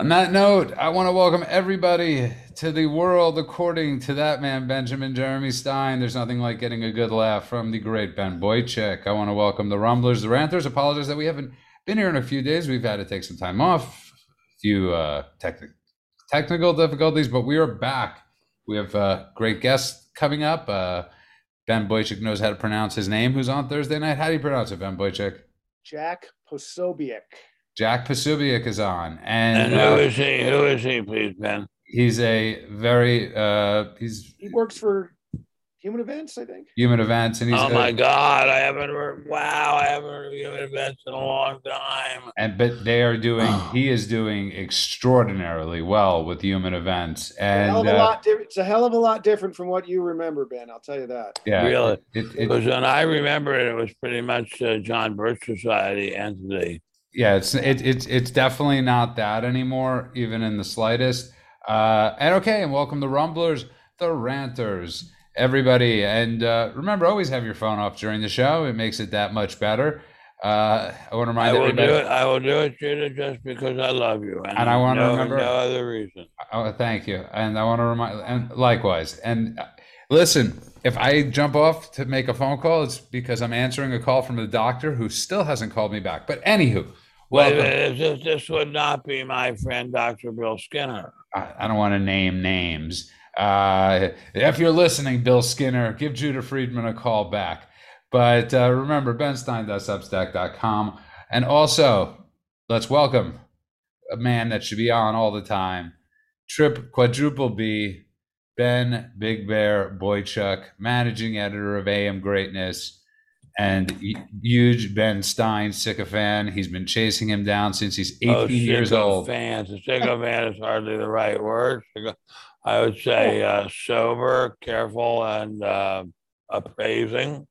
On that note, I want to welcome everybody to the world according to that man, Benjamin Jeremy Stein. There's nothing like getting a good laugh from the great Ben Boychuk. I want to welcome the Rumblers, the Ranters. Apologize that we haven't been here in a few days. We've had to take some time off, a few uh, technical technical difficulties, but we are back. We have a great guest coming up. Uh, ben Boychuk knows how to pronounce his name. Who's on Thursday night? How do you pronounce it, Ben Boychuk? Jack Posobiec. Jack Posobiec is on, and, And who uh, is he? Who is he, please, Ben? he's a very uh, he's He works for Human Events, I think. human events, and he's Oh a- my God! I haven't heard. Wow! I haven't heard of human events in a long time. and but they are doing he is doing extraordinarily well with human events, a hell of and a uh, lot di- it's a hell of a lot different from what you remember, Ben. I'll tell you that. yeah, Really? it, it, Because when I remember it, it was pretty much uh, John Birch Society entity. Yeah, it's it, it's it's definitely not that anymore, even in the slightest. Uh, and okay, and welcome the Rumblers, the Ranters, everybody, and uh, remember, always have your phone off during the show. It makes it that much better. Uh, I want to remind I will everybody. do it. I will do it, Judah, just because I love you, And I wanna no, remember- no other reason. Oh, thank you. And I want to remind, and likewise. And uh, listen, if I jump off to make a phone call, it's because I'm answering a call from the doctor who still hasn't called me back. But anywho, Wait, welcome. wait, this, this would not be my friend, Dr. Bill Skinner. I, I don't want to name names. Uh, if you're listening, Bill Skinner, give Judah Friedman a call back. But uh, remember, benstein.substack.com. And also, let's welcome a man that should be on all the time. Trip quadruple B, Ben Big Bear Boychuk, managing editor of AM Greatness, and huge Ben Stein sycophant. He's been chasing him down since he's 18 oh, years old. Fans. A sycophant is hardly the right word. I would say uh, sober, careful, and uh, appraising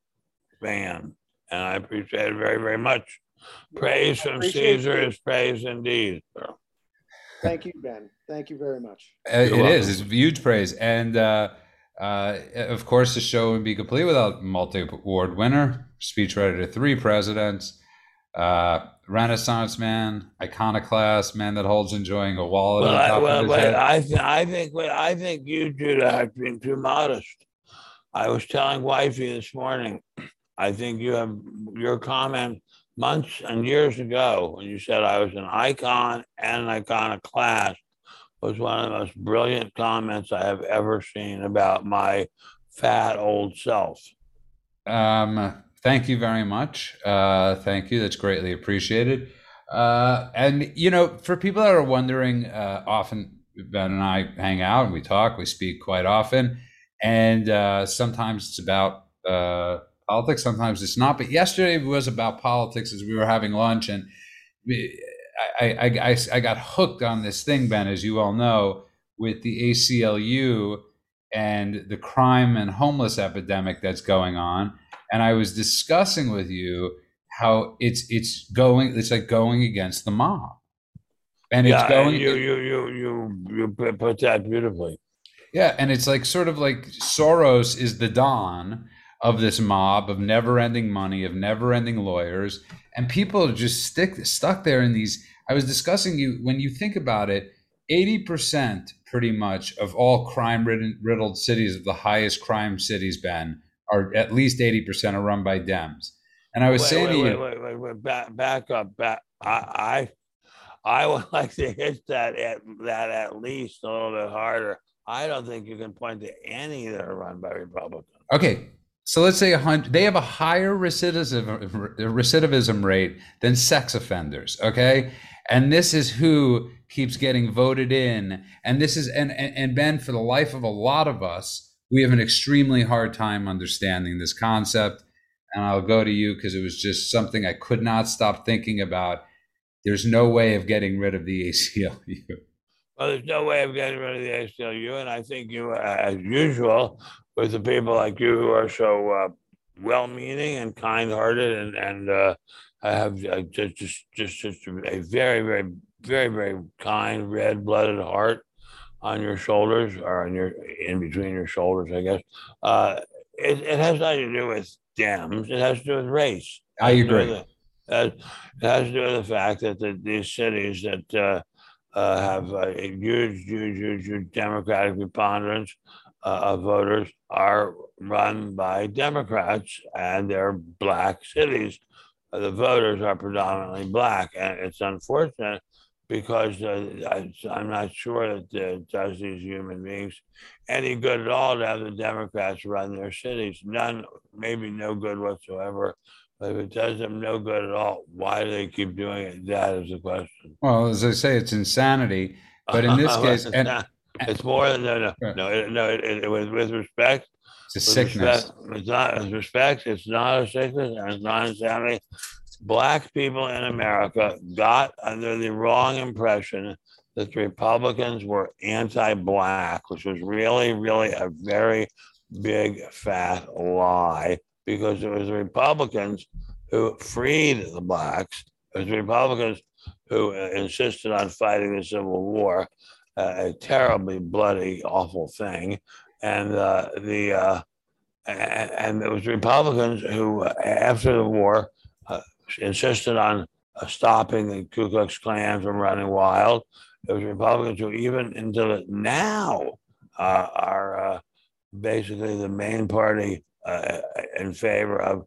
fan. And I appreciate it very, very much. Praise from Caesar you. is praise indeed. Thank you, Ben. Thank you very much. Uh, It You're is. welcome. It's huge praise. And uh, uh, of course, the show would be complete without multi award winner, speechwriter to three presidents, uh, Renaissance man, iconoclast, man that holds enjoying a wallet Well, on I, well, of his wait, head. I, th- I think wait, I think you, Judah, have been too modest. I was telling wifey this morning. I think you have your comment months and years ago when you said I was an icon and an iconoclast was one of the most brilliant comments I have ever seen about my fat old self. Um, thank you very much. Uh, thank you. That's greatly appreciated. Uh, and you know, for people that are wondering, uh, often Ben and I hang out and we talk. We speak quite often, and uh, sometimes it's about uh, politics. Sometimes it's not. But yesterday it was about politics as we were having lunch, and we, I, I, I, I got hooked on this thing, Ben, as you all know, with the ACLU and the crime and homeless epidemic that's going on and I was discussing with you how it's it's going it's like going against the mob, and it's yeah, going you, you you you you put put that beautifully. yeah, and it's like sort of like Soros is the don of this mob of never-ending money, of never-ending lawyers, and people are just stick stuck there in these. I was discussing you when you think about it, eighty percent pretty much of all crime-ridden riddled cities of the highest crime cities, Ben, are at least eighty percent are run by Dems. And I was wait, saying wait, to wait, you, wait, wait, wait, back, back up, back. I, I, I would like to hit that at that at least a little bit harder. I don't think you can point to any that are run by Republicans. Okay, so let's say a hundred. They have a higher recidivism recidivism rate than sex offenders. Okay, and this is who keeps getting voted in. And this is and and, and Ben, for the life of a lot of us, we have an extremely hard time understanding this concept. And I'll go to you because it was just something I could not stop thinking about. There's no way of getting rid of the ACLU. Well, there's no way of getting rid of the ACLU, and I think you, uh, as usual, with the people like you who are so uh, well-meaning and kind-hearted, and and uh, have uh, just just just just a very very very very kind red-blooded heart on your shoulders or on your in between your shoulders, I guess. Uh, it, it has nothing to do with Dems. It has to do with race. I It has agree. with the- uh, It has to do with the fact that the, these cities that uh, uh, have a huge, huge, huge, huge Democratic preponderance uh, of voters are run by Democrats and they're black cities. Uh, the voters are predominantly black, and it's unfortunate because uh, I'm not sure that it does these human beings any good at all to have the Democrats run their cities. None, maybe no good whatsoever. But if it does them no good at all, why do they keep doing it? That is the question. Well, as I say, it's insanity. But in this case, and it's more than no, no, Right. no, it- no. It, it, with, with respect, it's a sickness. respect, it's not with respect. It's not a sickness, and it's not insanity. Black people in America got under the wrong impression that the Republicans were anti-black, which was really, really a very big fat lie because it was the Republicans who freed the blacks. It was the Republicans who uh, insisted on fighting the Civil War, a terribly bloody, awful thing, and uh, the uh, and, and it was Republicans who, uh, after the war, insisted on stopping the Ku Klux Klan from running wild. It was Republicans who, even until now, uh, are uh, basically the main party uh, in favor of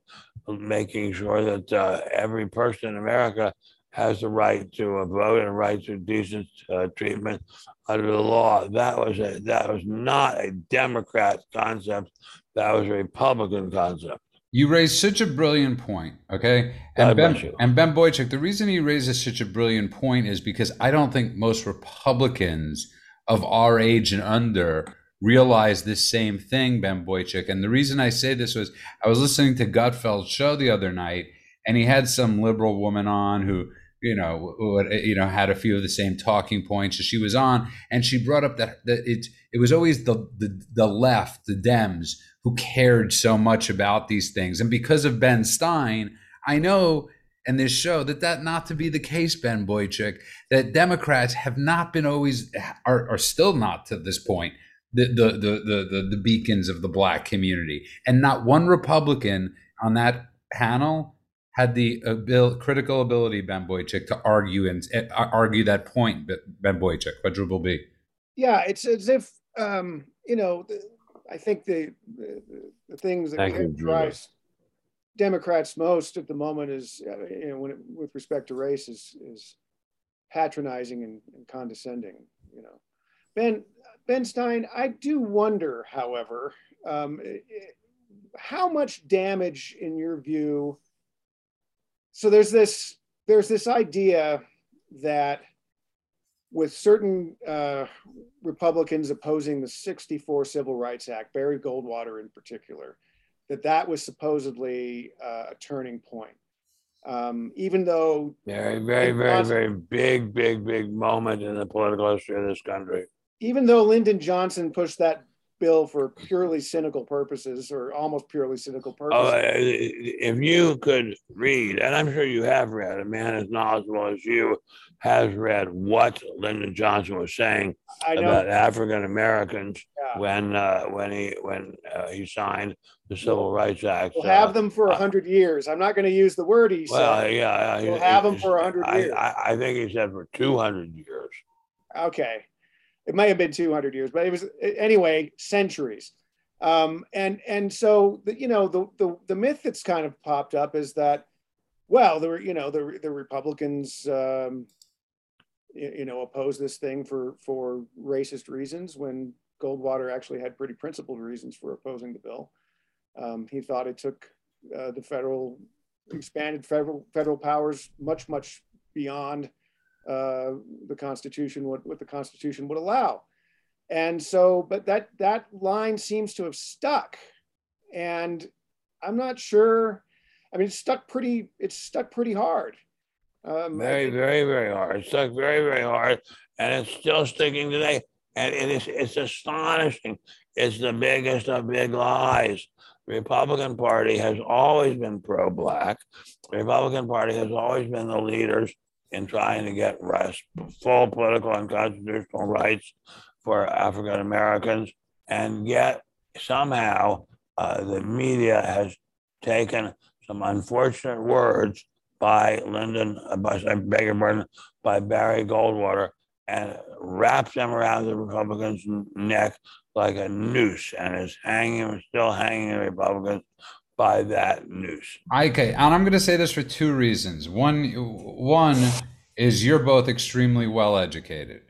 making sure that every person in America has the right to a vote and a right to decent uh, treatment under the law. That was a that was not a Democrat concept. That was a Republican concept. You raised such a brilliant point, okay? God And Ben, and Ben Boychuk, the reason he raises such a brilliant point is because I don't think most Republicans of our age and under realize this same thing, Ben Boychuk. And the reason I say this was I was listening to Gutfeld's show the other night, and he had some liberal woman on who, you know, who had, eh, you know, had a few of the same talking points as she was on, and she brought up that that it it was always the the the left, the Dems, who cared so much about these things, and because of Ben Stein, I know. And this show that that not to be the case, Ben Boychuk, that Democrats have not been always are, are still not to this point the the the the the beacons of the black community, and not one Republican on that panel had the abil- critical ability, Ben Boychuk, to argue and uh, argue that point, Ben Boychuk, quadruple B. Yeah, it's as if um, you know. The, I think the, the the things that Thank drives Democrats most at the moment is, uh, you know, when it, with respect to race, is is patronizing and, and condescending. You know, Ben Ben Stein. I do wonder, however, um, i- i- how much damage, in your view. So there's this there's this idea that with certain uh, Republicans opposing the 64 Civil Rights Act, Barry Goldwater in particular, that that was supposedly uh, a turning point. Um, even though, Very, very, very, very big, big, big moment in the political history of this country. even though Lyndon Johnson pushed that bill for purely cynical purposes or almost purely cynical Oh, purposes, if you could read, and I'm sure you have read, a man as knowledgeable as you has read what Lyndon Johnson was saying about African Americans yeah, when uh, when he when uh, he signed the Civil Rights Act. we'll uh, have them for uh, a hundred years. I'm not going to use the word he Well, said. yeah, yeah, We'll he- have 'em he- for 100 I- years. I, I think he said for two hundred years. okay it may have been 200 years but it was anyway centuries. Um, and and so the, you know the, the the myth that's kind of popped up is that well the you know the the republicans um, you, you know oppose this thing for for racist reasons when goldwater actually had pretty principled reasons for opposing the bill. Um, he thought it took uh, the federal expanded federal federal powers much much beyond uh, the Constitution, what, what the Constitution would allow. And so, but that that line seems to have stuck, and I'm not sure. I mean, it's stuck pretty. It's stuck pretty hard. Um, Very, very, very hard. It stuck very, very hard, and it's still sticking today. And it is it's astonishing. It's the biggest of big lies. The Republican Party has always been pro-black. The Republican Party has always been the leaders in trying to get rest, full political and constitutional rights for African Americans, and yet somehow uh, the media has taken some unfortunate words by Lyndon, uh, by, I beg your pardon, by Barry Goldwater, and wrapped them around the Republicans' neck like a noose and is hanging, still hanging the Republicans by that news. Okay, and I'm going to say this for two reasons. One, one is you're both extremely well educated,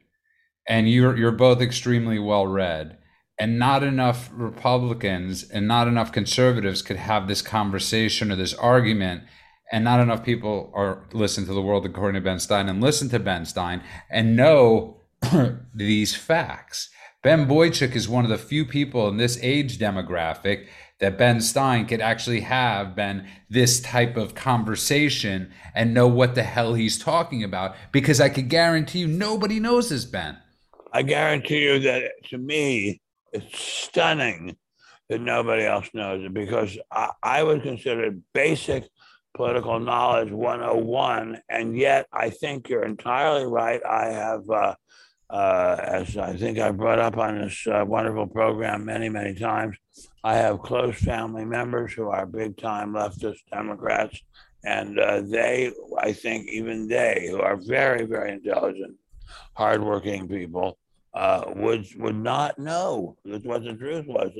and you're you're both extremely well read, and not enough Republicans and not enough conservatives could have this conversation or this argument and not enough people are listen to the world according to Ben Stein and listen to Ben Stein and know these facts. Ben Boychuk is one of the few people in this age demographic that Ben Stein could actually have been this type of conversation and know what the hell he's talking about because I could guarantee you nobody knows this Ben. I guarantee you that to me, it's stunning that nobody else knows it because I, I would consider basic political knowledge 101 and yet i think you're entirely right i have uh, uh, as i think i brought up on this uh, wonderful program many many times i have close family members who are big time leftist democrats and uh, they i think even they who are very very intelligent hardworking people uh, would would not know this what the truth was.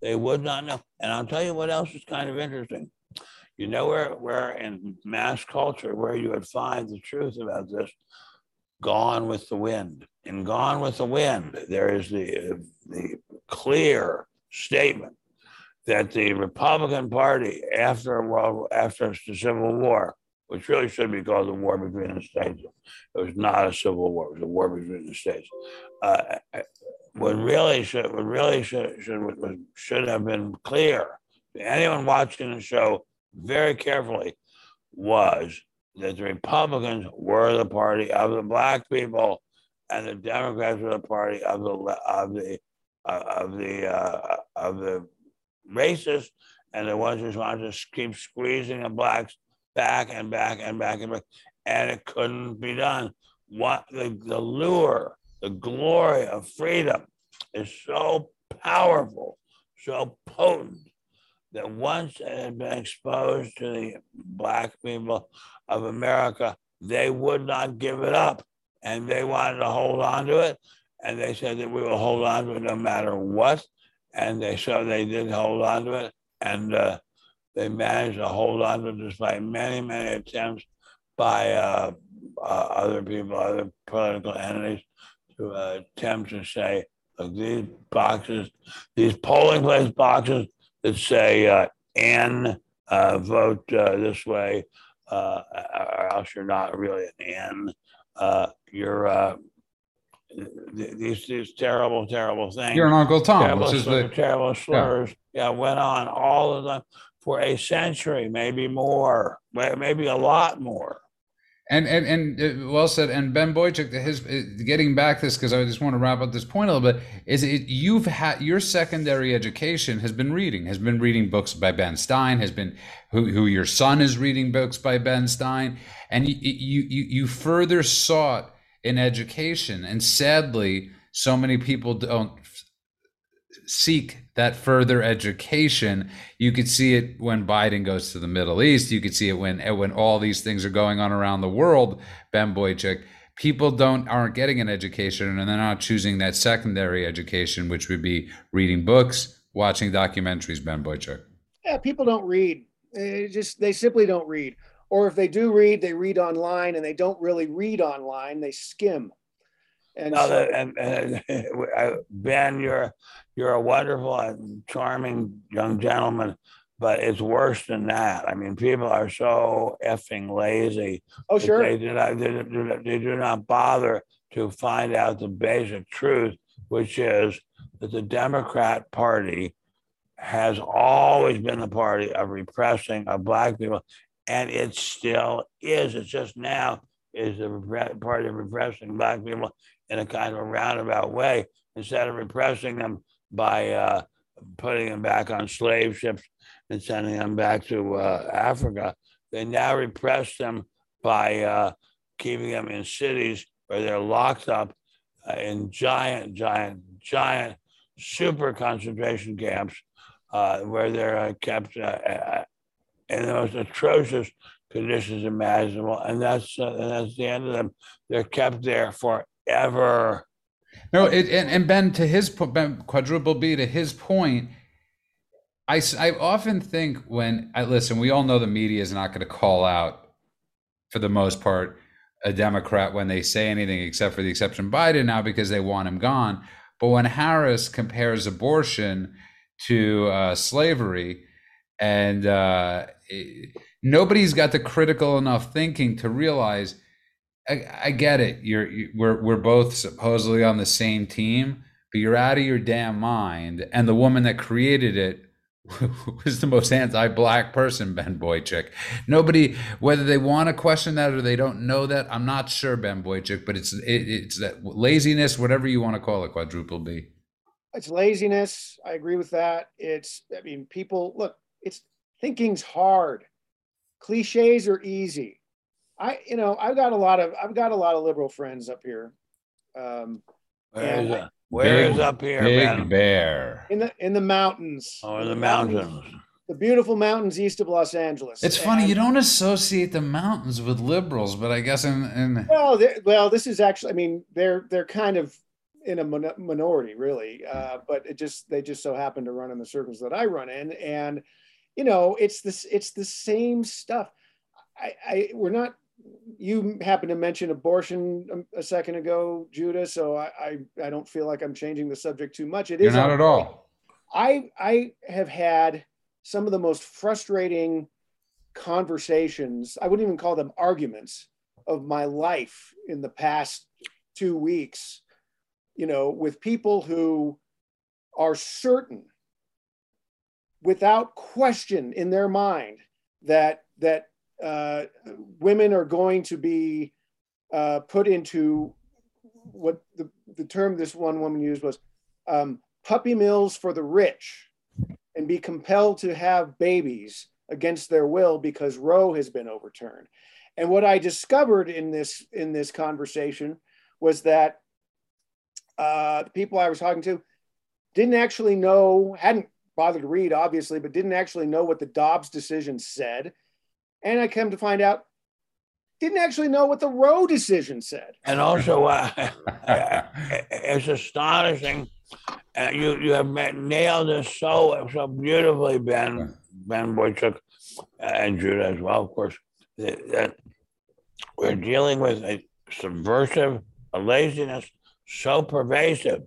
They would not know. And i'll tell you what else is kind of interesting. You know where, where in mass culture, where you would find the truth about this? Gone with the Wind. In Gone with the Wind, there is the, the clear statement that the Republican Party, after world, after the Civil War, which really should be called the war between the states, it was not a civil war; it was a war between the states. Uh, what really should, what really should, should, should have been clear to anyone watching the show very carefully was that the Republicans were the party of the black people, and the Democrats were the party of the of the uh, of the uh, of the racists, and the ones who wanted to keep squeezing the blacks back and back and back and back, and it couldn't be done. What the, the lure, the glory of freedom is so powerful, so potent that once it had been exposed to the black people of America, they would not give it up. And they wanted to hold on to it. And they said that we will hold on to it no matter what. And they so they did hold on to it. And uh, they managed to hold on to it despite many, many attempts by uh, uh, other people, other political entities, to uh, attempt to say, these boxes, these polling place boxes that say uh, N, uh, vote uh, this way, uh, or else you're not really an N. Uh, you're uh, these these terrible, terrible things. You're an Uncle Tom, terrible, which is the terrible slurs. Yeah. yeah, went on all of them for a century, maybe more, maybe a lot more. And and and uh, well said. And Ben Boychuk, his uh, getting back this because I just want to wrap up this point a little bit. Is it you've had your secondary education has been reading, has been reading books by Ben Stein, has been who who your son is reading books by Ben Stein, and you you you, further sought in education, and sadly, so many people don't seek that further education. You could see it when Biden goes to the Middle East. You could see it when when all these things are going on around the world. Ben Boychuk, people don't aren't getting an education, and they're not choosing that secondary education, which would be reading books, watching documentaries. Ben Boychuk. Yeah, people don't read. Just they simply don't read. Or if they do read, they read online, and they don't really read online. They skim. And, no, so, and, and, and, uh, Ben, you're you're a wonderful and charming young gentleman, but it's worse than that. I mean, people are so effing lazy. Oh, sure. They do, not, they, do, they do not bother to find out the basic truth, which is that the Democrat Party has always been the party of repressing of black people, and it still is. It's just now is the party of repressing black people in a kind of a roundabout way instead of repressing them by uh, putting them back on slave ships and sending them back to uh, Africa. They now repress them by uh, keeping them in cities where they're locked up uh, in giant, giant, giant super concentration camps uh, where they're uh, kept in the most atrocious conditions imaginable. And that's, and that's the end of them. They're kept there for ever. No, it, and, and Ben, to his point, quadruple B, to his point, I, I often think when I listen, we all know the media is not going to call out, for the most part, a Democrat when they say anything, except for the exception Biden now because they want him gone. But when Harris compares abortion to uh, slavery, and uh, it, nobody's got the critical enough thinking to realize I, I get it. You're you, we're we're both supposedly on the same team, but you're out of your damn mind. And the woman that created it was the most anti-black person, Ben Boychuk. Nobody, whether they want to question that or they don't know that, I'm not sure, Ben Boychuk. But it's it, it's that laziness, whatever you want to call it, quadruple B. It's laziness. I agree with that. It's I mean, people look. It's thinking's hard. Cliches are easy I, you know, I've got a lot of, I've got a lot of liberal friends up here. Um, where is, it? Where big, is up here, Big man? Bear. In the in the mountains. Oh, in the mountains. The beautiful mountains east of Los Angeles. It's and, funny you don't associate the mountains with liberals, but I guess in, in... well, well, this is actually, I mean, they're they're kind of in a minority, really, uh, but it just they just so happen to run in the circles that I run in, and you know, it's this it's the same stuff. I, I we're not you happened to mention abortion um, a second ago, Judah. So I, I, I don't feel like I'm changing the subject too much. It You're is not at all. I I have had some of the most frustrating conversations. I wouldn't even call them arguments of my life in the past two weeks. You know, with people who are certain, without question in their mind, that that uh, women are going to be uh, put into what the, the term this one woman used was um, puppy mills for the rich and be compelled to have babies against their will because Roe has been overturned. And what I discovered in this in this conversation was that uh, the people I was talking to didn't actually know, hadn't bothered to read, obviously, but didn't actually know what the Dobbs decision said and I come to find out, didn't actually know what the Roe decision said. And also, uh, it's astonishing. Uh, you you have nailed this so so beautifully, Ben Ben Boychuk, uh, and Judah as well, of course. That, that we're dealing with a subversive, a laziness so pervasive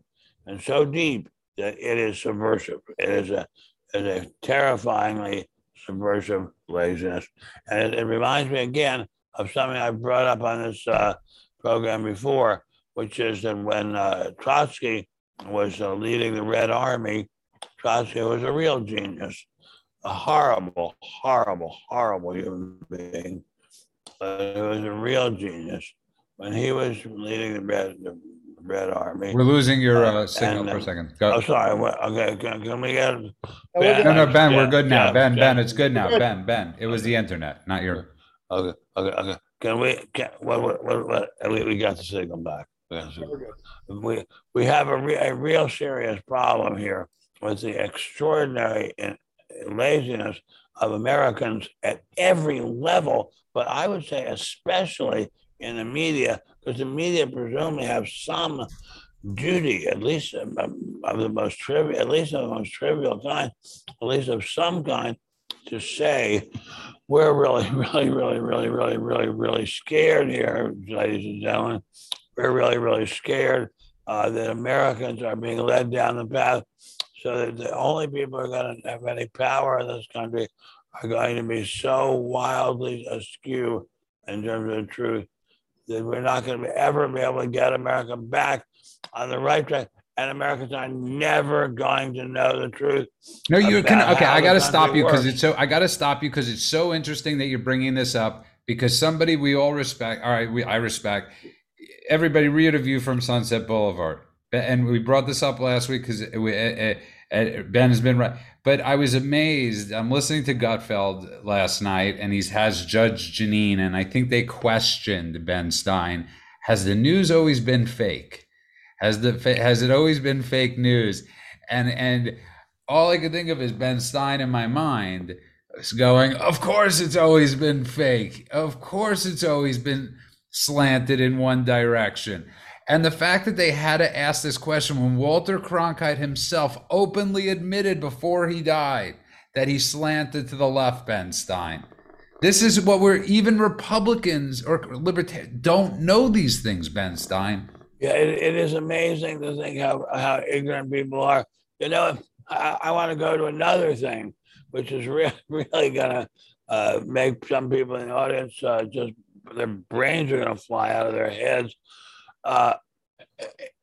and so deep that it is subversive. It is a, it is a terrifyingly subversive laziness. And it, it, reminds me again of something I brought up on this uh, program before, which is that when uh, Trotsky was uh, leading the Red Army, Trotsky was a real genius, a horrible, horrible, horrible human being. But he was a real genius. When he was leading the Red, the Red Army. We're losing your uh, uh signal and, for a second. Go. Oh, sorry. Okay, can, can we get? Ben, no, no, Ben, we're good now. ben, Ben, it's good now. Ben, Ben, it was the internet, not your. Okay, okay, okay. Can we? Can what? What? What? what we, we got the signal back. We we have a, re, a real serious problem here with the extraordinary laziness of Americans at every level, but I would say especially in the media because the media presumably have some duty, at least of the most trivial, at least of the most trivial kind, at least of some kind, to say we're really, really, really, really, really, really, really scared here, ladies and gentlemen. We're really, really scared uh, that Americans are being led down the path so that the only people who are going to have any power in this country are going to be so wildly askew in terms of the truth that we're not going to ever be able to get America back on the right track. And Americans are never going to know the truth. No, you can. Okay, I got to stop you because it's so. I got to stop you because it's so interesting that you're bringing this up. Because somebody we all respect. All right, we I respect. Everybody read a view from Sunset Boulevard, and we brought this up last week because Ben has been right. But I was amazed. I'm listening to Gutfeld last night, and he has Judge Jeanine, and I think they questioned Ben Stein. Has the news always been fake? Has the has it always been fake news? And and all I could think of is Ben Stein in my mind going, Of course it's always been fake. Of course it's always been slanted in one direction. And the fact that they had to ask this question when Walter Cronkite himself openly admitted before he died that he slanted to the left, Ben Stein. This is what we're even Republicans or libertarians don't know these things, Ben Stein. Yeah, it, it is amazing to think how, how ignorant people are. You know, I, I want to go to another thing, which is really, really going to uh, make some people in the audience uh, just their brains are going to fly out of their heads. Uh,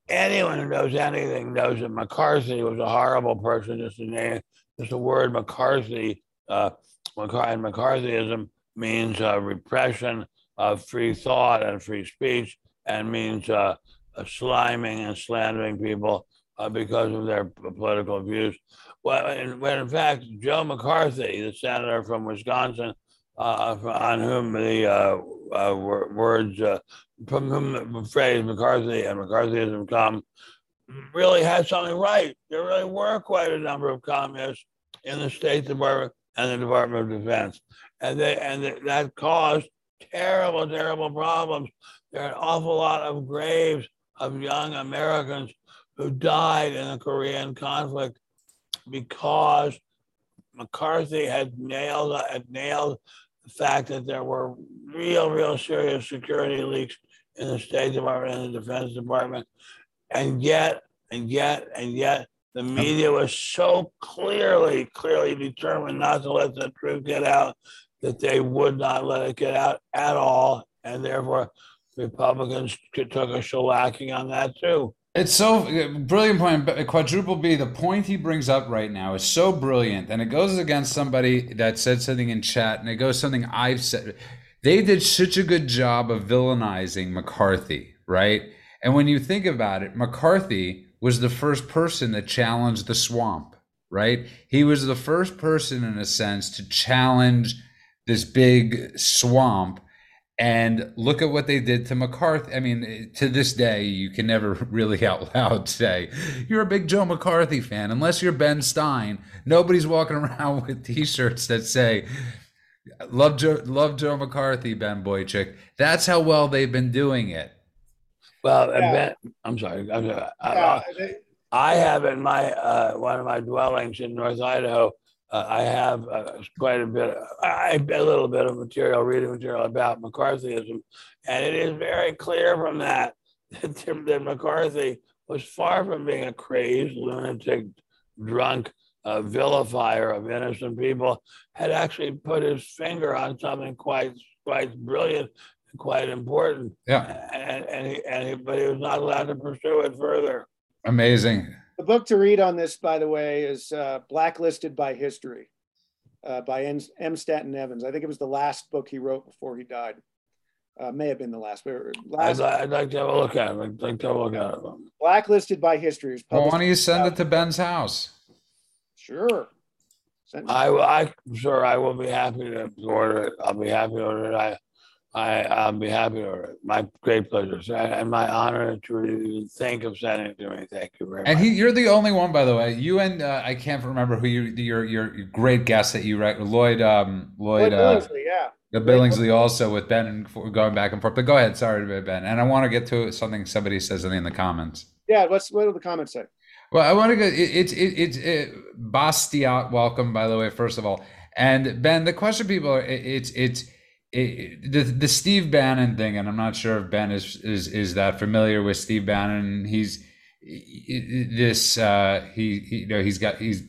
anyone who knows anything knows that McCarthy was a horrible person. Just the name, just the word McCarthy, uh, McCarthyism means uh, repression of free thought and free speech, and means uh, sliming and slandering people uh, because of their political views. Well, in, when in fact, Joe McCarthy, the senator from Wisconsin, uh, on whom the uh, uh, words uh, from whom the phrase McCarthy and McCarthyism come, really had something right. There really were quite a number of communists in the State Department and the Department of Defense, and they and that caused terrible, terrible problems. There are an awful lot of graves of young Americans who died in the Korean conflict because McCarthy had nailed had nailed the fact that there were real, real serious security leaks in the State Department and the Defense Department. And yet, and yet, and yet, the media was so clearly, clearly determined not to let the truth get out that they would not let it get out at all. And therefore, Republicans took a shellacking on that too. It's so brilliant point. Quadruple B, the point he brings up right now is so brilliant, and it goes against somebody that said something in chat, and it goes something I've said. They did such a good job of villainizing McCarthy, right? And when you think about it, McCarthy was the first person that challenged the swamp, right? He was the first person, in a sense, to challenge this big swamp and look at what they did to McCarthy. I mean, to this day, you can never really out loud say you're a big Joe McCarthy fan, unless you're Ben Stein. Nobody's walking around with T-shirts that say "Love Joe, love Joe McCarthy." Ben Boychuk. That's how well they've been doing it. Well, yeah. ben, I'm sorry. I'm sorry. Yeah, I have in my uh, one of my dwellings in North Idaho uh, I have uh, quite a bit, I, a little bit of material, reading material about McCarthyism, and it is very clear from that that, that McCarthy was far from being a crazed, lunatic, drunk uh, vilifier of innocent people. Had actually put his finger on something quite, quite brilliant, and quite important. Yeah, and and, he, and he, but he was not allowed to pursue it further. Amazing. The book to read on this, by the way, is uh, Blacklisted by History uh, by M. M. Stanton Evans. I think it was the last book he wrote before he died. Uh, may have been the last. But last I'd, I'd, like to have a look at it. I'd like to have a look at it. Blacklisted by History. Well, why don't you send it to Ben's house? Sure. I, I, sure, I will be happy to order it. I'll be happy to order it. I, I, I'll be happy to. It. My great pleasure, and my honor to think of sending it to me. Thank you very and much. And you're the only one, by the way. You and uh, I can't remember who you, your your great guest that you write, Lloyd um, Lloyd, Lloyd uh, Billingsley, yeah. The Billingsley also with Ben and going back and forth. But go ahead, sorry Ben. And I want to get to something somebody says in the comments. Yeah, what's what do the comments say? Well, I want to go. It's it, it's it, it, Bastiat. Welcome, by the way. First of all, and Ben, the question people are it's it's it, the the Steve Bannon thing, and I'm not sure if Ben is is is that familiar with Steve Bannon. He's this uh, he, he you know he's got he's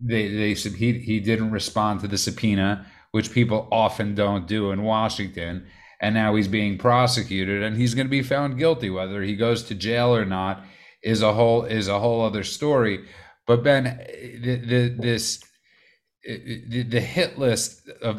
they they he he didn't respond to the subpoena, which people often don't do in Washington, and now he's being prosecuted, and he's going to be found guilty. Whether he goes to jail or not is a whole is a whole other story. But Ben, the, the this the, the hit list of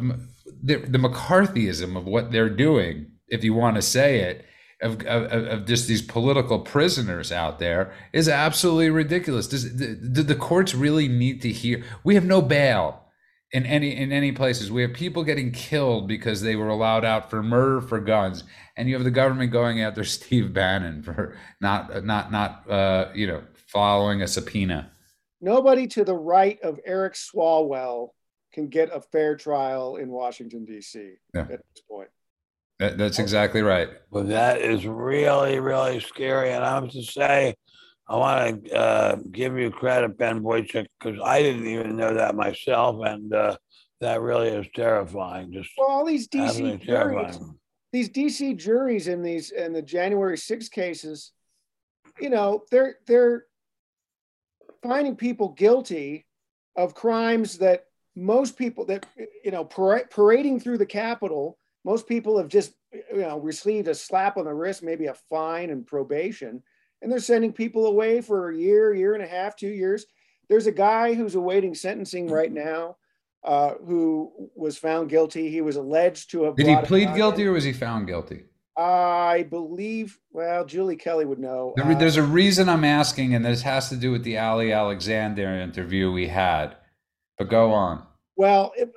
the, the McCarthyism of what they're doing, if you want to say it, of, of, of just these political prisoners out there is absolutely ridiculous. Does the, the courts really need to hear? We have no bail in any in any places. We have people getting killed because they were allowed out for murder for guns, and you have the government going after Steve Bannon for not not not uh, you know following a subpoena. Nobody to the right of Eric Swalwell can get a fair trial in Washington D.C. Yeah. at this point. That, that's exactly right. But that is really, really scary. And I have to say, I want to uh, give you credit, Ben Boychuk, because I didn't even know that myself. And uh, that really is terrifying. Just Well, all these DC juries, these DC juries in these in the January 6 cases, you know, they're they're finding people guilty of crimes that most people that you know para- parading through the Capitol, most people have just you know received a slap on the wrist, maybe a fine and probation, and they're sending people away for a year, year and a half, two years. There's a guy who's awaiting sentencing right now, uh, who was found guilty. He was alleged to have. Did he plead guilty or was he found guilty? I believe. Well, Julie Kelly would know. The re- Uh, There's a reason I'm asking, and this has to do with the Ali Alexander interview we had. But go on. Well, it,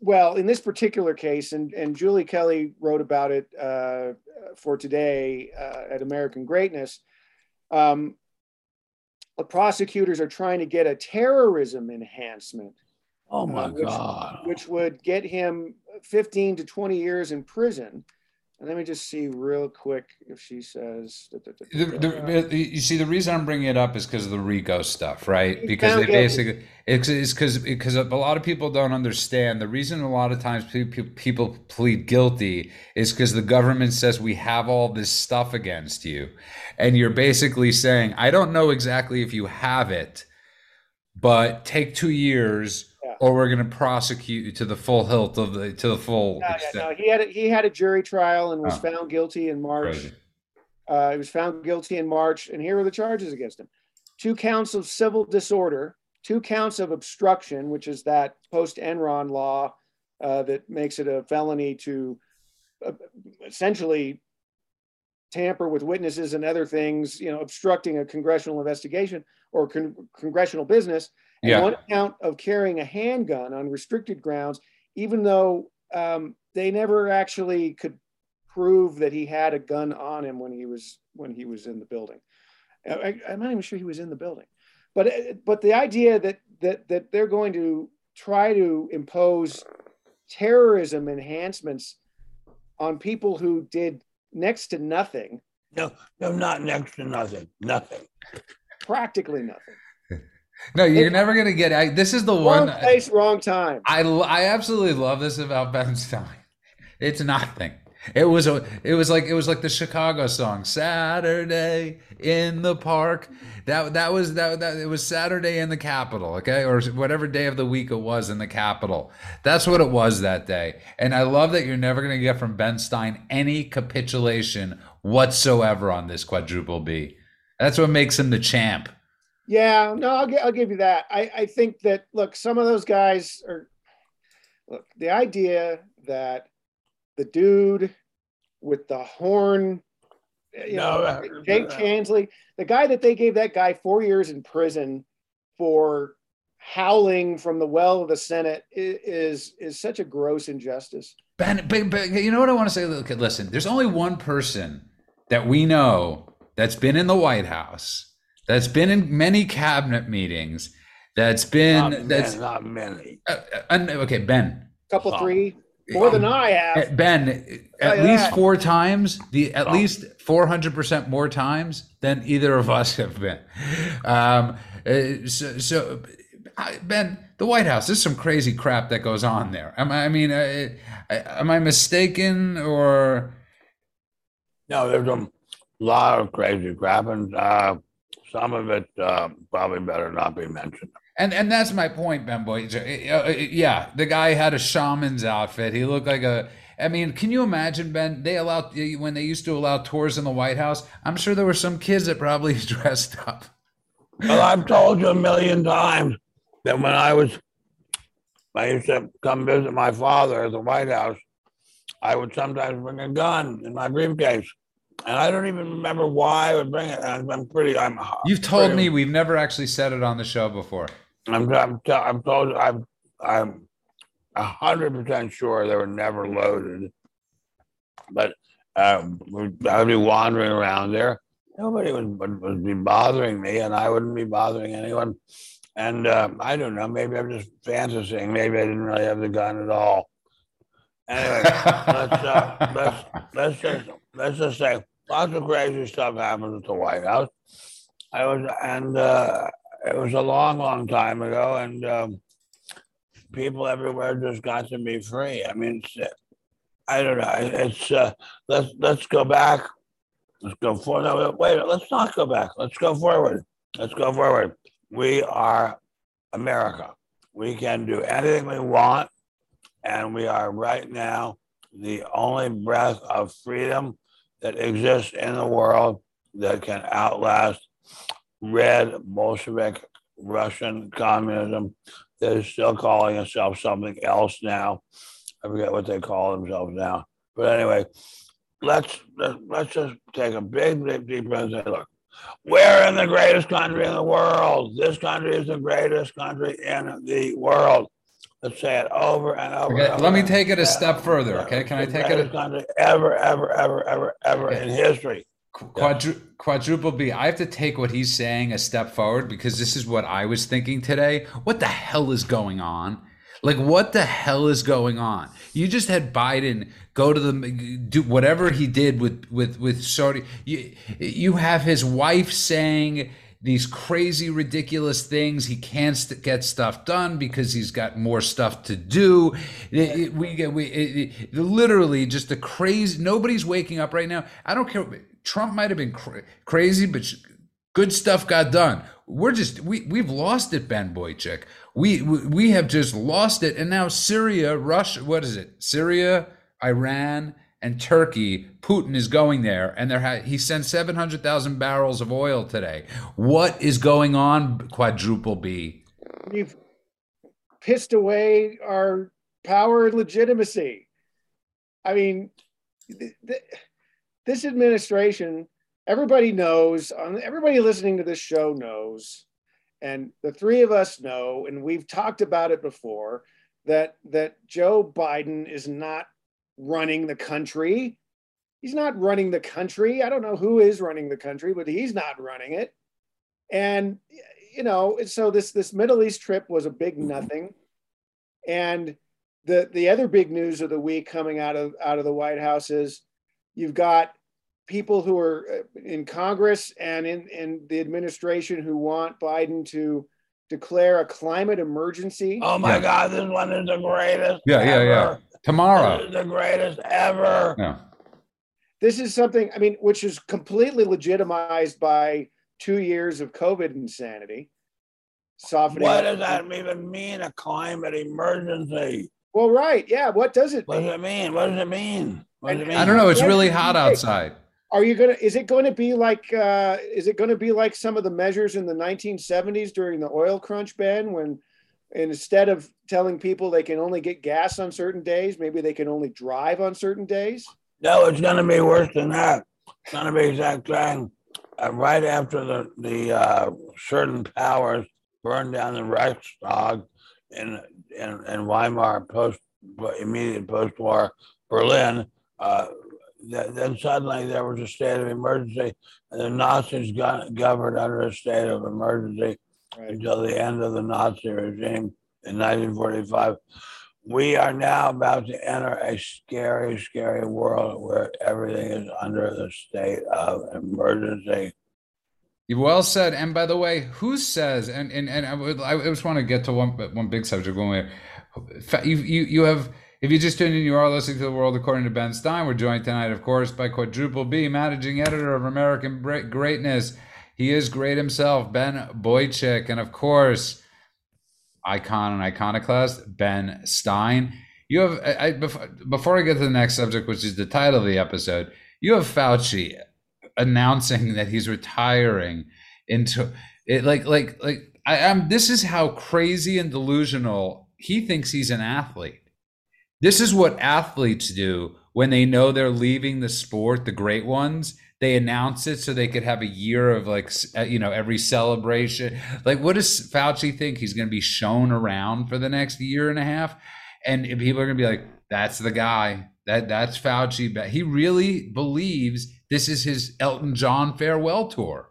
well, in this particular case, and and Julie Kelly wrote about it uh, for today uh, at American Greatness. Um, the prosecutors are trying to get a terrorism enhancement, Oh my uh, which- God. which would get him 15 to 20 years in prison. And let me just see real quick if she says. The, the, you see, the reason I'm bringing it up is because of the RICO stuff, right? Because they basically it's because because a lot of people don't understand the reason. A lot of times pe- pe- people plead guilty is because the government says we have all this stuff against you, and you're basically saying I don't know exactly if you have it, but take two years. Yeah. Or we're going to prosecute you to the full hilt of the to the full Yeah, yeah, no, he had a, he had a jury trial and was Oh. found guilty in March. Uh, he was found guilty in March, and here are the charges against him: two counts of civil disorder, two counts of obstruction, which is that post Enron law uh, that makes it a felony to uh, essentially tamper with witnesses and other things, you know, obstructing a congressional investigation or con- congressional business. And Yeah. one count of carrying a handgun on restricted grounds, even though um, they never actually could prove that he had a gun on him when he was when he was in the building. I, I'm not even sure he was in the building, but but the idea that that that they're going to try to impose terrorism enhancements on people who did next to nothing, No, no, not next to nothing. Nothing. practically nothing. No, you're never going to get. I, this is the Wrong one. place, wrong time. I I absolutely love this about Ben Stein. It's nothing. It was a it was like it was like the Chicago song Saturday in the park. That that was that that it was Saturday in the Capitol, okay? Or whatever day of the week it was in the Capitol. That's what it was that day. And I love that you're never going to get from Ben Stein any capitulation whatsoever on this quadruple B. That's what makes him the champ. Yeah, no, I'll, I'll give you that. I, I think that look, some of those guys are look the idea that the dude with the horn, you No, know, uh, Jake uh, Chansley, the guy that they gave that guy four years in prison for howling from the well of the Senate is is such a gross injustice. Ben, but, but you know what I want to say? Look, listen, there's only one person that we know that's been in the White House, that's been in many cabinet meetings, that's been Not, that's man, not many. uh, uh, okay, Ben. Couple Oh. three more than I Uh, have. Ben, Tell at least that. four times, the at Oh. least four hundred percent more times than either of us have been. Um, uh, so, so Ben, the White House. There's some crazy crap that goes on there. Am I? I mean, uh, uh, am I mistaken or? No, there's a lot of crazy crap, and uh, some of it uh, probably better not be mentioned. And and that's my point, Ben Boy. Uh, uh, Yeah, the guy had a shaman's outfit. He looked like a. I mean, can you imagine, Ben? They allowed when they used to allow tours in the White House. I'm sure there were some kids that probably dressed up. Well, I've told you a million times that when I was, I used to come visit my father at the White House, I would sometimes bring a gun in my briefcase. And I don't even remember why I would bring it. I'm, I'm pretty, I'm, You've told pretty- me we've never actually said it on the show before. I'm, I'm, I'm told, I'm, I'm a hundred percent sure they were never loaded. But um, I would be wandering around there. Nobody would, would, would be bothering me, and I wouldn't be bothering anyone. And um, I don't know, maybe I'm just fantasizing. Maybe I didn't really have the gun at all. Anyway, let's uh, let's let's just let's just say lots of crazy stuff happened at the White House. I was and uh, it was a long, long time ago, and um, people everywhere just got to be free. I mean, I don't know. It's uh, let's let's go back. Let's go forward. No, wait, let's not go back. Let's go forward. Let's go forward. We are America. We can do anything we want and we are right now the only breath of freedom that exists in the world that can outlast red Bolshevik Russian communism that is still calling itself something else now. I forget what they call themselves now. But anyway, let's let's just take a big, big deep breath and say, look, we're in the greatest country in the world. This country is the greatest country in the world. Let's say it over and over. Okay, and let me take it a step further. Okay, can I take it a country ever, ever, ever, ever, ever Okay. in history? quadru- quadruple B? I have to take what he's saying a step forward because this is what I was thinking today. What the hell is going on? Like, what the hell is going on? You just had Biden go to the do whatever he did with with with Saudi. You you have his wife saying these crazy, ridiculous things. He can't st- get stuff done because he's got more stuff to do. It- it- we get we it, it- literally just the crazy. Nobody's waking up right now. I don't care. Trump might have been cra- crazy, but sh- good stuff got done. We're just we we've lost it, Ben Boychuk. We, we we have just lost it, and now Syria, Russia. What is it? Syria, Iran, and Turkey. Putin is going there, and ha- he sent seven hundred thousand barrels of oil today. What is going on? Quadruple B. We've pissed away our power and legitimacy. I mean, th- th- this administration, everybody knows, everybody listening to this show knows, and the three of us know, and we've talked about it before, that that Joe Biden is not running the country. He's not running the country. I don't know who is running the country, but he's not running it. And you know, so this this Middle East trip was a big nothing. And the the other big news of the week coming out of out of the White House is you've got people who are uh, in Congress and in, in the administration who want Biden to declare a climate emergency. Oh my Yeah. God, this one is the greatest. Yeah, yeah, yeah. Ever. Tomorrow. This is the greatest ever. Yeah. This is something, I mean, which is completely legitimized by two years of COVID insanity. Softening. What does that even mean? A climate emergency? Well, right. Yeah. What does it What does mean? it mean? What does it mean? What does it mean? I don't know. It's Yeah, really hot outside. Are you gonna? Is it going to be like? Uh, is it going to be like some of the measures in the 1970s during the oil crunch, Ben? When instead of telling people they can only get gas on certain days, maybe they can only drive on certain days. No, it's going to be worse than that. It's going to be exact thing. Uh, right after the the uh, certain powers burned down the Reichstag in in, in Weimar post immediate post war Berlin, uh, th- then suddenly there was a state of emergency, and the Nazis got, governed under a state of emergency Right. until the end of the Nazi regime in 1945. We are now about to enter a scary, scary world where everything is under the state of emergency. Well said. And by the way, who says? And and, and I, would, I just want to get to one one big subject. When we, you you you have. If you just tuned in, you are listening to the world according to Ben Stein. We're joined tonight, of course, by Quadruple B, managing editor of American Greatness. He is great himself, Ben Boychuk, and of course, icon and iconoclast Ben Stein. You have I, before, before I get to the next subject, which is the title of the episode. You have Fauci announcing that he's retiring into it like like like I am this is how crazy and delusional he thinks he's an athlete. This is what athletes do when they know they're leaving the sport, the great ones. They announce it so they could have a year of like uh, you know every celebration. Like what does Fauci think he's going to be shown around for the next year and a half? And people are going to be like that's the guy. That that's Fauci. But he really believes this is his Elton John farewell tour.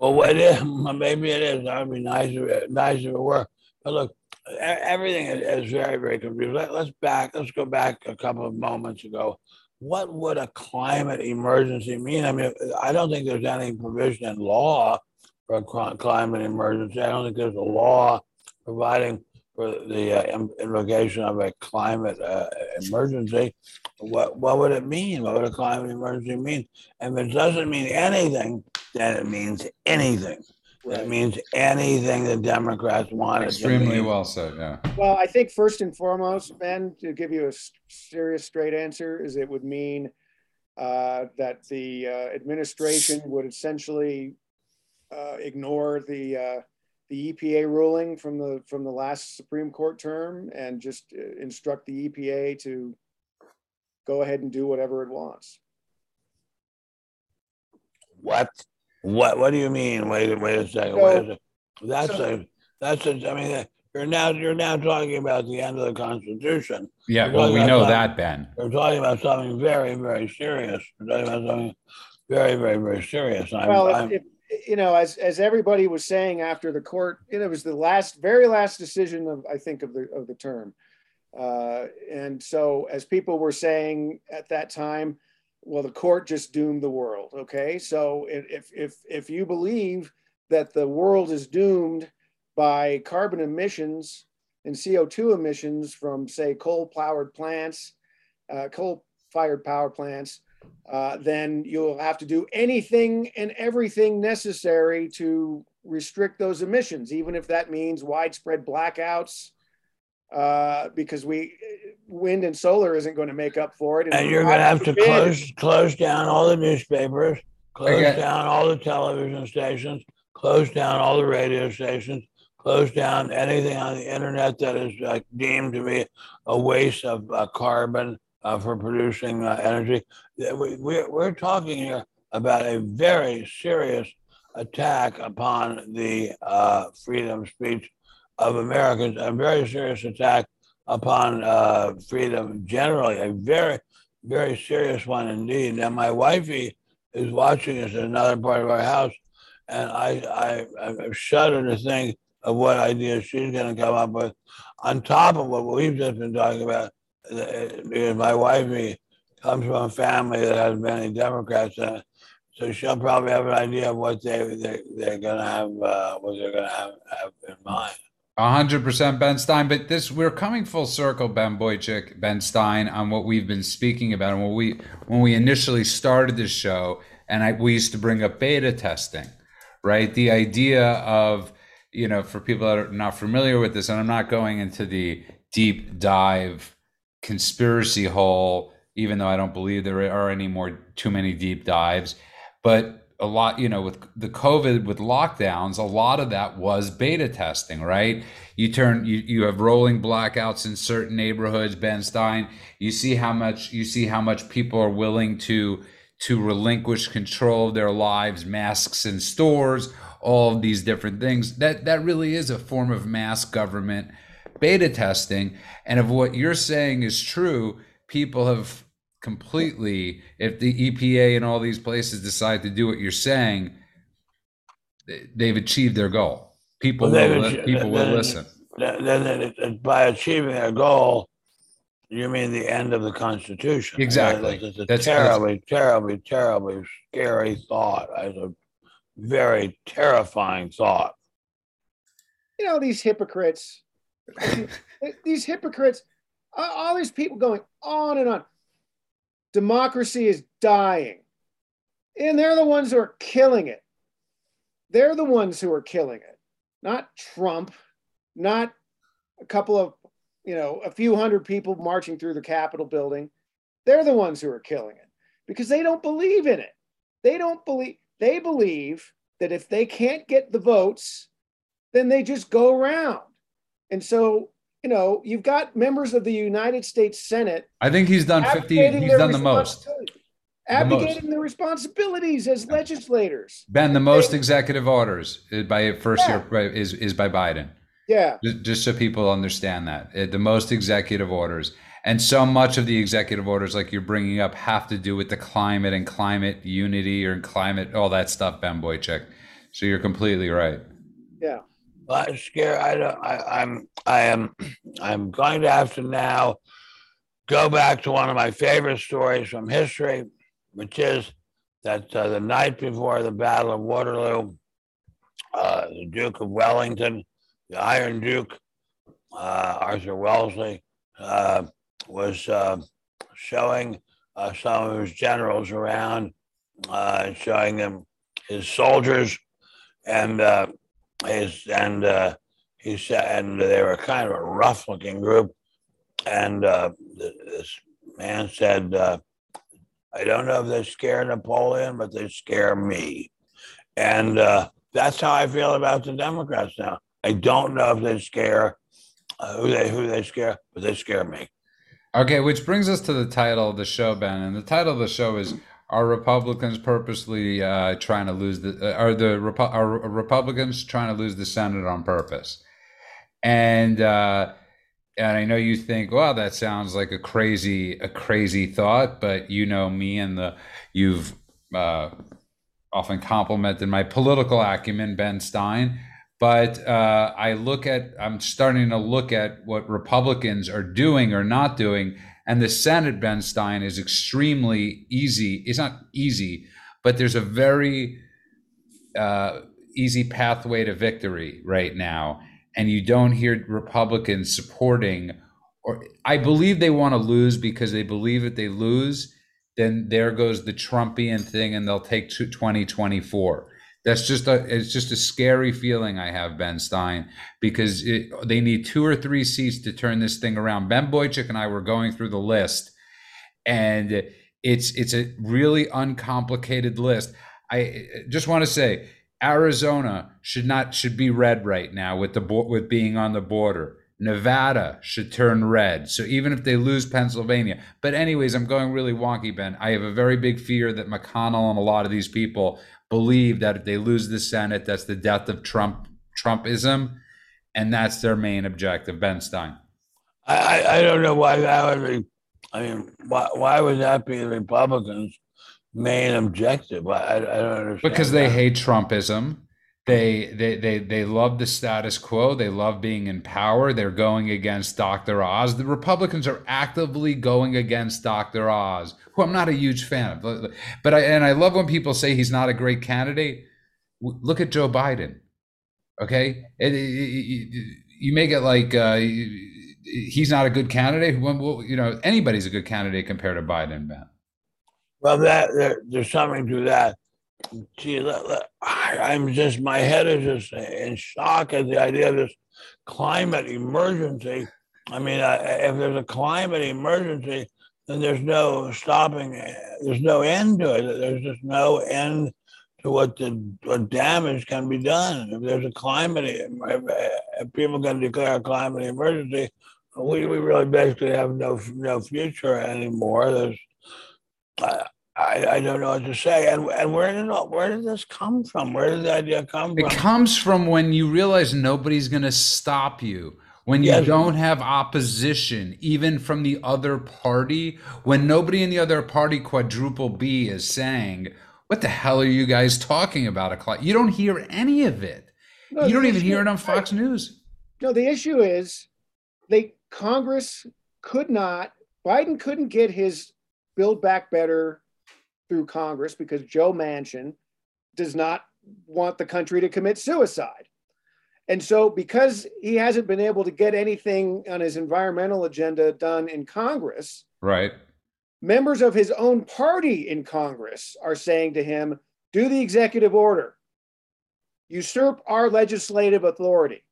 Well, it is, maybe it is. That would be nice if it, nice if it were. But look, everything is, very, very confusing. Let, let's back, let's go back a couple of moments ago. What would a climate emergency mean? I mean, I don't think there's any provision in law for a climate emergency. I don't think there's a law providing for the uh, invocation of a climate uh, emergency. What, what would it mean? What would a climate emergency mean? And if it doesn't mean anything, then it means anything. That Right. means anything the Democrats want. it Extremely well said. Yeah. Well, I think first and foremost, Ben, to give you a serious, straight answer, is it would mean uh, that the uh, administration would essentially uh, ignore the uh, the EPA ruling from the from the last Supreme Court term and just uh, instruct the EPA to go ahead and do whatever it wants. What? What? What do you mean? Wait, wait a second. So- wait a second. That's so- a. That's a. I mean, you're now you're now talking about the end of the Constitution. Yeah. You're Well, we know that, Ben. We're talking about something very, very serious. We're talking about something very, very, very serious. I'm, Well, I'm, if, if, you know, as as everybody was saying after the court, it was the last, very last decision of I think of the of the term, uh, and so as people were saying at that time, well, the court just doomed the world. Okay, so if if if you believe that the world is doomed by carbon emissions and CO two emissions from say coal powered plants, uh, coal fired power plants uh, then you'll have to do anything and everything necessary to restrict those emissions, even if that means widespread blackouts, uh, because we wind and solar isn't going to make up for it. and you're going to have to God close close down all the newspapers, close Again- down all the television stations, close down all the radio stations, close down anything on the internet that is uh, deemed to be a waste of uh, carbon uh, for producing uh, energy. We, we're, we're talking here about a very serious attack upon the uh, freedom of speech of Americans, a very serious attack upon uh, freedom generally, a very, very serious one indeed. And my wifey is watching us in another part of our house, and I, I, I shudder to think of what ideas she's going to come up with on top of what we've just been talking about. Because my wifey comes from a family that has many Democrats in it. So she'll probably have an idea of what they, they, they're going to have, uh, what they're going to have, have in mind. Hundred percent, Ben Stein. But this, we're coming full circle, Ben Boychuk, Ben Stein, on what we've been speaking about, and when we when we initially started this show, and I, we used to bring up beta testing, right? The idea of you know, for people that are not familiar with this, and I'm not going into the deep dive conspiracy hole, even though I don't believe there are any more too many deep dives, but a lot, you know, with the COVID with lockdowns, a lot of that was beta testing, right? You turn you you have rolling blackouts in certain neighborhoods, Ben Stein. You see how much you see how much people are willing to to relinquish control of their lives, masks in stores, all of these different things. That that really is a form of mass government beta testing. And if what you're saying is true, people have completely, if the EPA and all these places decide to do what you're saying, they- they've achieved their goal. People Well, will, they've li- achi- people will then- listen. Then, then it, it, by achieving their goal, you mean the end of the Constitution. Exactly. It's a That's- that's- terribly, terribly, terribly scary thought. It's a very terrifying thought. you know these hypocrites these hypocrites all all these people going on and on democracy is dying. And they're the ones who are killing it. They're the ones who are killing it. Not trump not a couple of you know a few hundred people marching through the capitol building. They're the ones who are killing it because they don't believe in it. They don't believe they believe that if they can't get the votes then they just go around. And so, you know, you've got members of the United States Senate I think he's done 50, abdicating he's done the most. The. Abdicating their responsibilities as legislators. Ben, the most executive orders by first Yeah. year is, is by Biden. Yeah. Just, just so people understand that Uh, the most executive orders and so much of the executive orders like you're bringing up have to do with the climate and climate unity or climate all that stuff ben boychuk so you're completely right Well, scare. I don't. I, I'm. I am. I'm going to have to now go back to one of my favorite stories from history, which is that uh, the night before the Battle of Waterloo, uh, the Duke of Wellington, the Iron Duke, uh, Arthur Wellesley, uh, was uh, showing uh, some of his generals around, showing them his soldiers, and his and uh, he said, and they were kind of a rough-looking group, and uh, this man said uh, I don't know if they scare Napoleon, but they scare me. And uh, that's how I feel about the Democrats now. I don't know if they scare uh, who they who they scare, but they scare me. Okay, which brings us to the title of the show, Ben. And the title of the show is "Are Republicans purposely uh, trying to lose the? Uh, are the Repu- are Republicans trying to lose the Senate on purpose?" And uh, and I know you think, well, that sounds like a crazy a crazy thought, but you know me and the you've uh, often complimented my political acumen, Ben Stein. But uh, I look at I'm starting to look at what Republicans are doing or not doing, and the Senate, Ben Stein, is extremely easy. It's not easy, but there's a very uh, easy pathway to victory right now and you don't hear Republicans supporting or I believe they want to lose because they believe if they lose, then there goes the Trumpian thing and they'll take 2024. That's just a it's just a scary feeling I have, Ben Stein, because it, they need two or three seats to turn this thing around. Ben Boychuk and I were going through the list, and it's it's a really uncomplicated list. I just want to say Arizona should not should be red right now with the with being on the border. Nevada should turn red. So even if they lose Pennsylvania, but anyways, I'm going really wonky, Ben. I have a very big fear that McConnell and a lot of these people believe that if they lose the Senate, that's the death of Trump Trumpism, and that's their main objective. Ben Stein. I I don't know why that would be. I mean, why why would that be the Republicans? main objective? I, I don't understand. Because they hate Trumpism. They, they they they love the status quo. They love being in power. They're going against Dr. Oz. The Republicans are actively going against Dr. Oz, who I'm not a huge fan of. But I and I love when people say he's not a great candidate. Look at Joe Biden. Okay, it, it, it, you make it like uh, he's not a good candidate. You know, anybody's a good candidate compared to Biden, Ben. Well, that there, there's something to that. Gee, let, I'm just my head is just in shock at the idea of this climate emergency. I mean, uh, if there's a climate emergency, then there's no stopping. There's no end to it. There's just no end to what the what damage can be done. If there's a climate, if, if people can declare a climate emergency, we, we really basically have no no future anymore. There's I, I don't know what to say. And, and where did where did this come from? Where did the idea come from? It comes from when you realize nobody's going to stop you. When you yes. don't have opposition, even from the other party, when nobody in the other party, quadruple B, is saying, "What the hell are you guys talking about?" You don't hear any of it. No, you don't even hear it on Fox News. No, the issue is, they Congress could not. Biden couldn't get his Build Back Better through Congress because Joe Manchin does not want the country to commit suicide. And so, because he hasn't been able to get anything on his environmental agenda done in Congress, right? Members of his own party in Congress are saying to him, do the executive order, usurp our legislative authority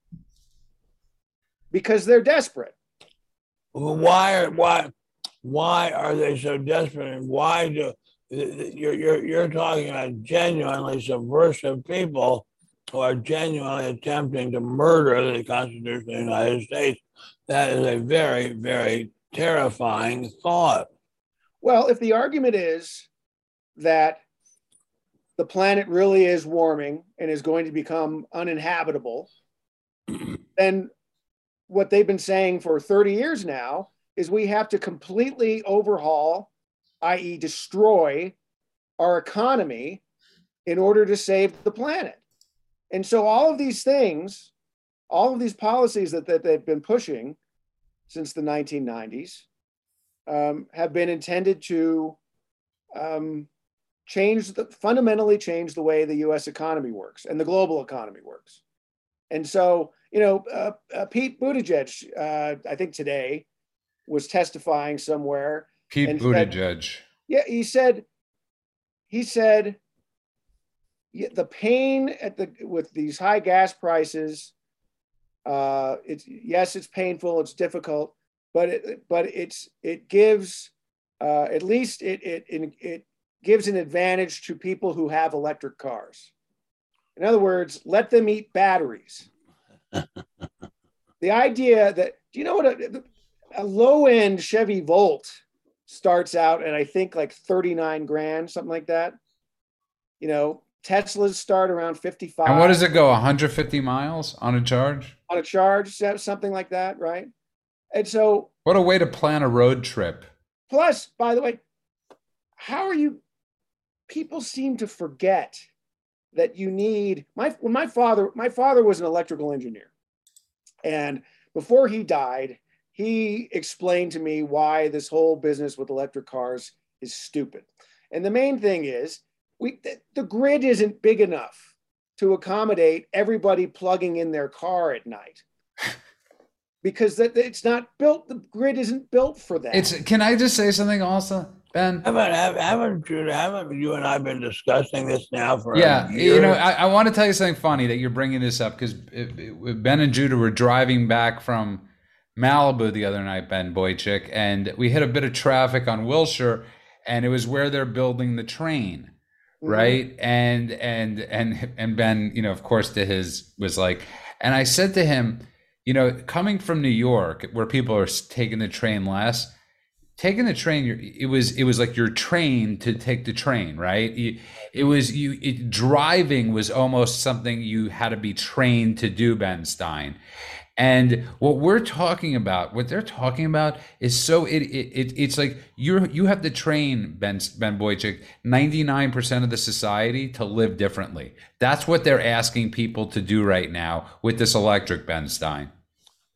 because they're desperate. Why? Why? Why are they so desperate? And why do you're, you're, you're talking about genuinely subversive people who are genuinely attempting to murder the Constitution of the United States? That is a very, very terrifying thought. Well, if the argument is that the planet really is warming and is going to become uninhabitable, then what they've been saying for 30 years now is we have to completely overhaul, i.e., destroy our economy in order to save the planet. And so all of these things all of these policies that, that they've been pushing since the 1990s um, have been intended to um, change the fundamentally change the way the U.S. economy works and the global economy works. And so, you know, uh, uh, Pete Buttigieg, uh, I think today, was testifying somewhere. Pete and Buttigieg. Said, yeah, he said. He said. Yeah, the pain at the with these high gas prices. Uh, it's yes, it's painful, it's difficult, but it but it's it gives uh, at least it, it it it gives an advantage to people who have electric cars. In other words, let them eat batteries. the idea that do you know what a, a low end Chevy Volt starts out at I think like 39 grand, something like that. You know, Teslas start around 55. And what does it go? 150 miles on a charge? On a charge, something like that, right? And so what a way to plan a road trip. Plus, by the way, how are you people seem to forget that you need my when my father my father was an electrical engineer and before he died he explained to me why this whole business with electric cars is stupid. And the main thing is we the, the grid isn't big enough to accommodate everybody plugging in their car at night. Because that it's not built the grid isn't built for that. It's can i just say something also Ben, haven't haven't you haven't you and I been discussing this now for a yeah? You know, I, I, want to tell you something funny that you're bringing this up because Ben and Judah were driving back from Malibu the other night, Ben Boychuk, and we hit a bit of traffic on Wilshire, and it was where they're building the train, mm-hmm. right? And and and and Ben, you know, of course, to his was like, and I said to him, you know, coming from New York, where people are taking the train less taking the train it was it was like your train to take the train right it was you it, driving was almost something you had to be trained to do ben stein and what we're talking about what they're talking about is so it, it, it it's like you you have to train ben ben boychuk 99% of the society to live differently that's what they're asking people to do right now with this electric ben stein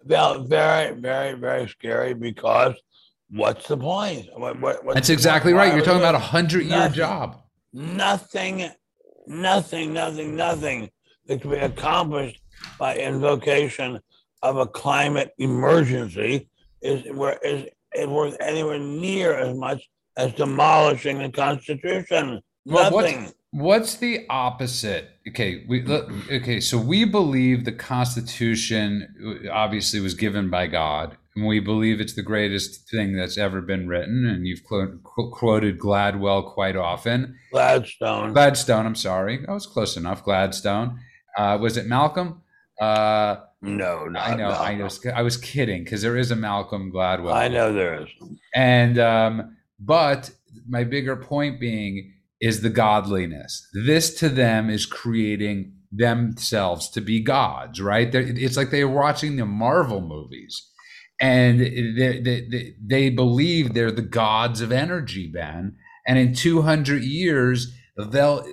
well very very very scary because what's the point? What, what, That's exactly right. You're talking about a hundred year job. Nothing, nothing, nothing, nothing that can be accomplished by invocation of a climate emergency is where is it worth anywhere near as much as demolishing the Constitution. Well, nothing. What's, what's the opposite? Okay, we okay. So we believe the Constitution obviously was given by God and we believe it's the greatest thing that's ever been written. And you've quoted Gladwell quite often. Gladstone. Gladstone. I'm sorry, I was close enough. Gladstone. Uh, was it Malcolm? Uh, no, no. I know. I was. I was kidding because there is a Malcolm Gladwell. I know there is. And um, but my bigger point being is the godliness. This to them is creating themselves to be gods, right? They're, it's like they're watching the Marvel movies and they, they, they believe they're the gods of energy, Ben. And in 200 years, they'll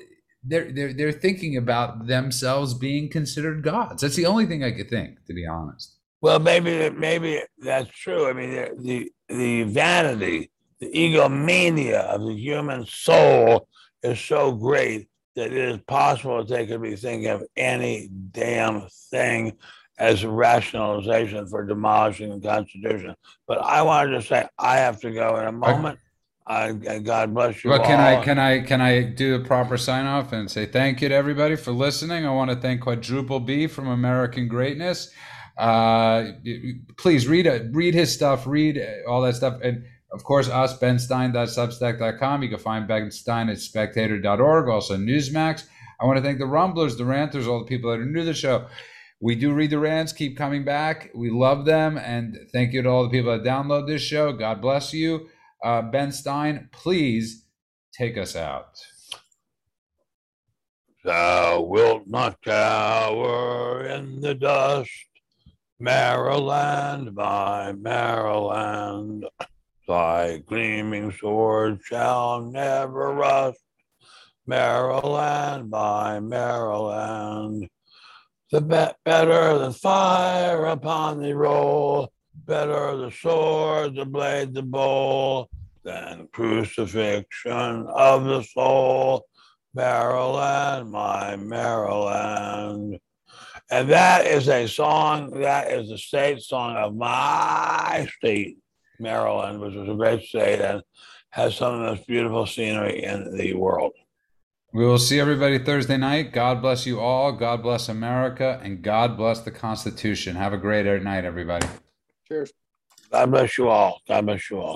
they're, they're they're thinking about themselves being considered gods. That's the only thing I could think, to be honest. Well, maybe maybe that's true. I mean, the the, the vanity, the egomania of the human soul is so great that it is possible that they could be thinking of any damn thing as rationalization for demolishing the Constitution. But I wanted to say I have to go in a moment. I, God bless you. Well, can all. I can I can I do a proper sign off and say thank you to everybody for listening? I want to thank Quadruple B from American Greatness. Uh, please read read his stuff, read all that stuff, and of course us benstein.substack.com. You can find Ben Stein at spectator.org, also Newsmax. I want to thank the Rumblers, the Ranters, all the people that are new to the show we do read the rants. Keep coming back. We love them. And thank you to all the people that download this show. God bless you. Uh, ben Stein, please take us out. Thou wilt not cower in the dust, Maryland, my Maryland. Thy gleaming sword shall never rust, Maryland, my Maryland. The be- better the fire upon the roll, better the sword, the blade, the bowl, than crucifixion of the soul. Maryland, my Maryland. And that is a song, that is the state song of my state, Maryland, which is a great state and has some of the most beautiful scenery in the world. We will see everybody Thursday night. God bless you all. God bless America. And God bless the Constitution. Have a great night, everybody. Cheers. God bless you all. God bless you all.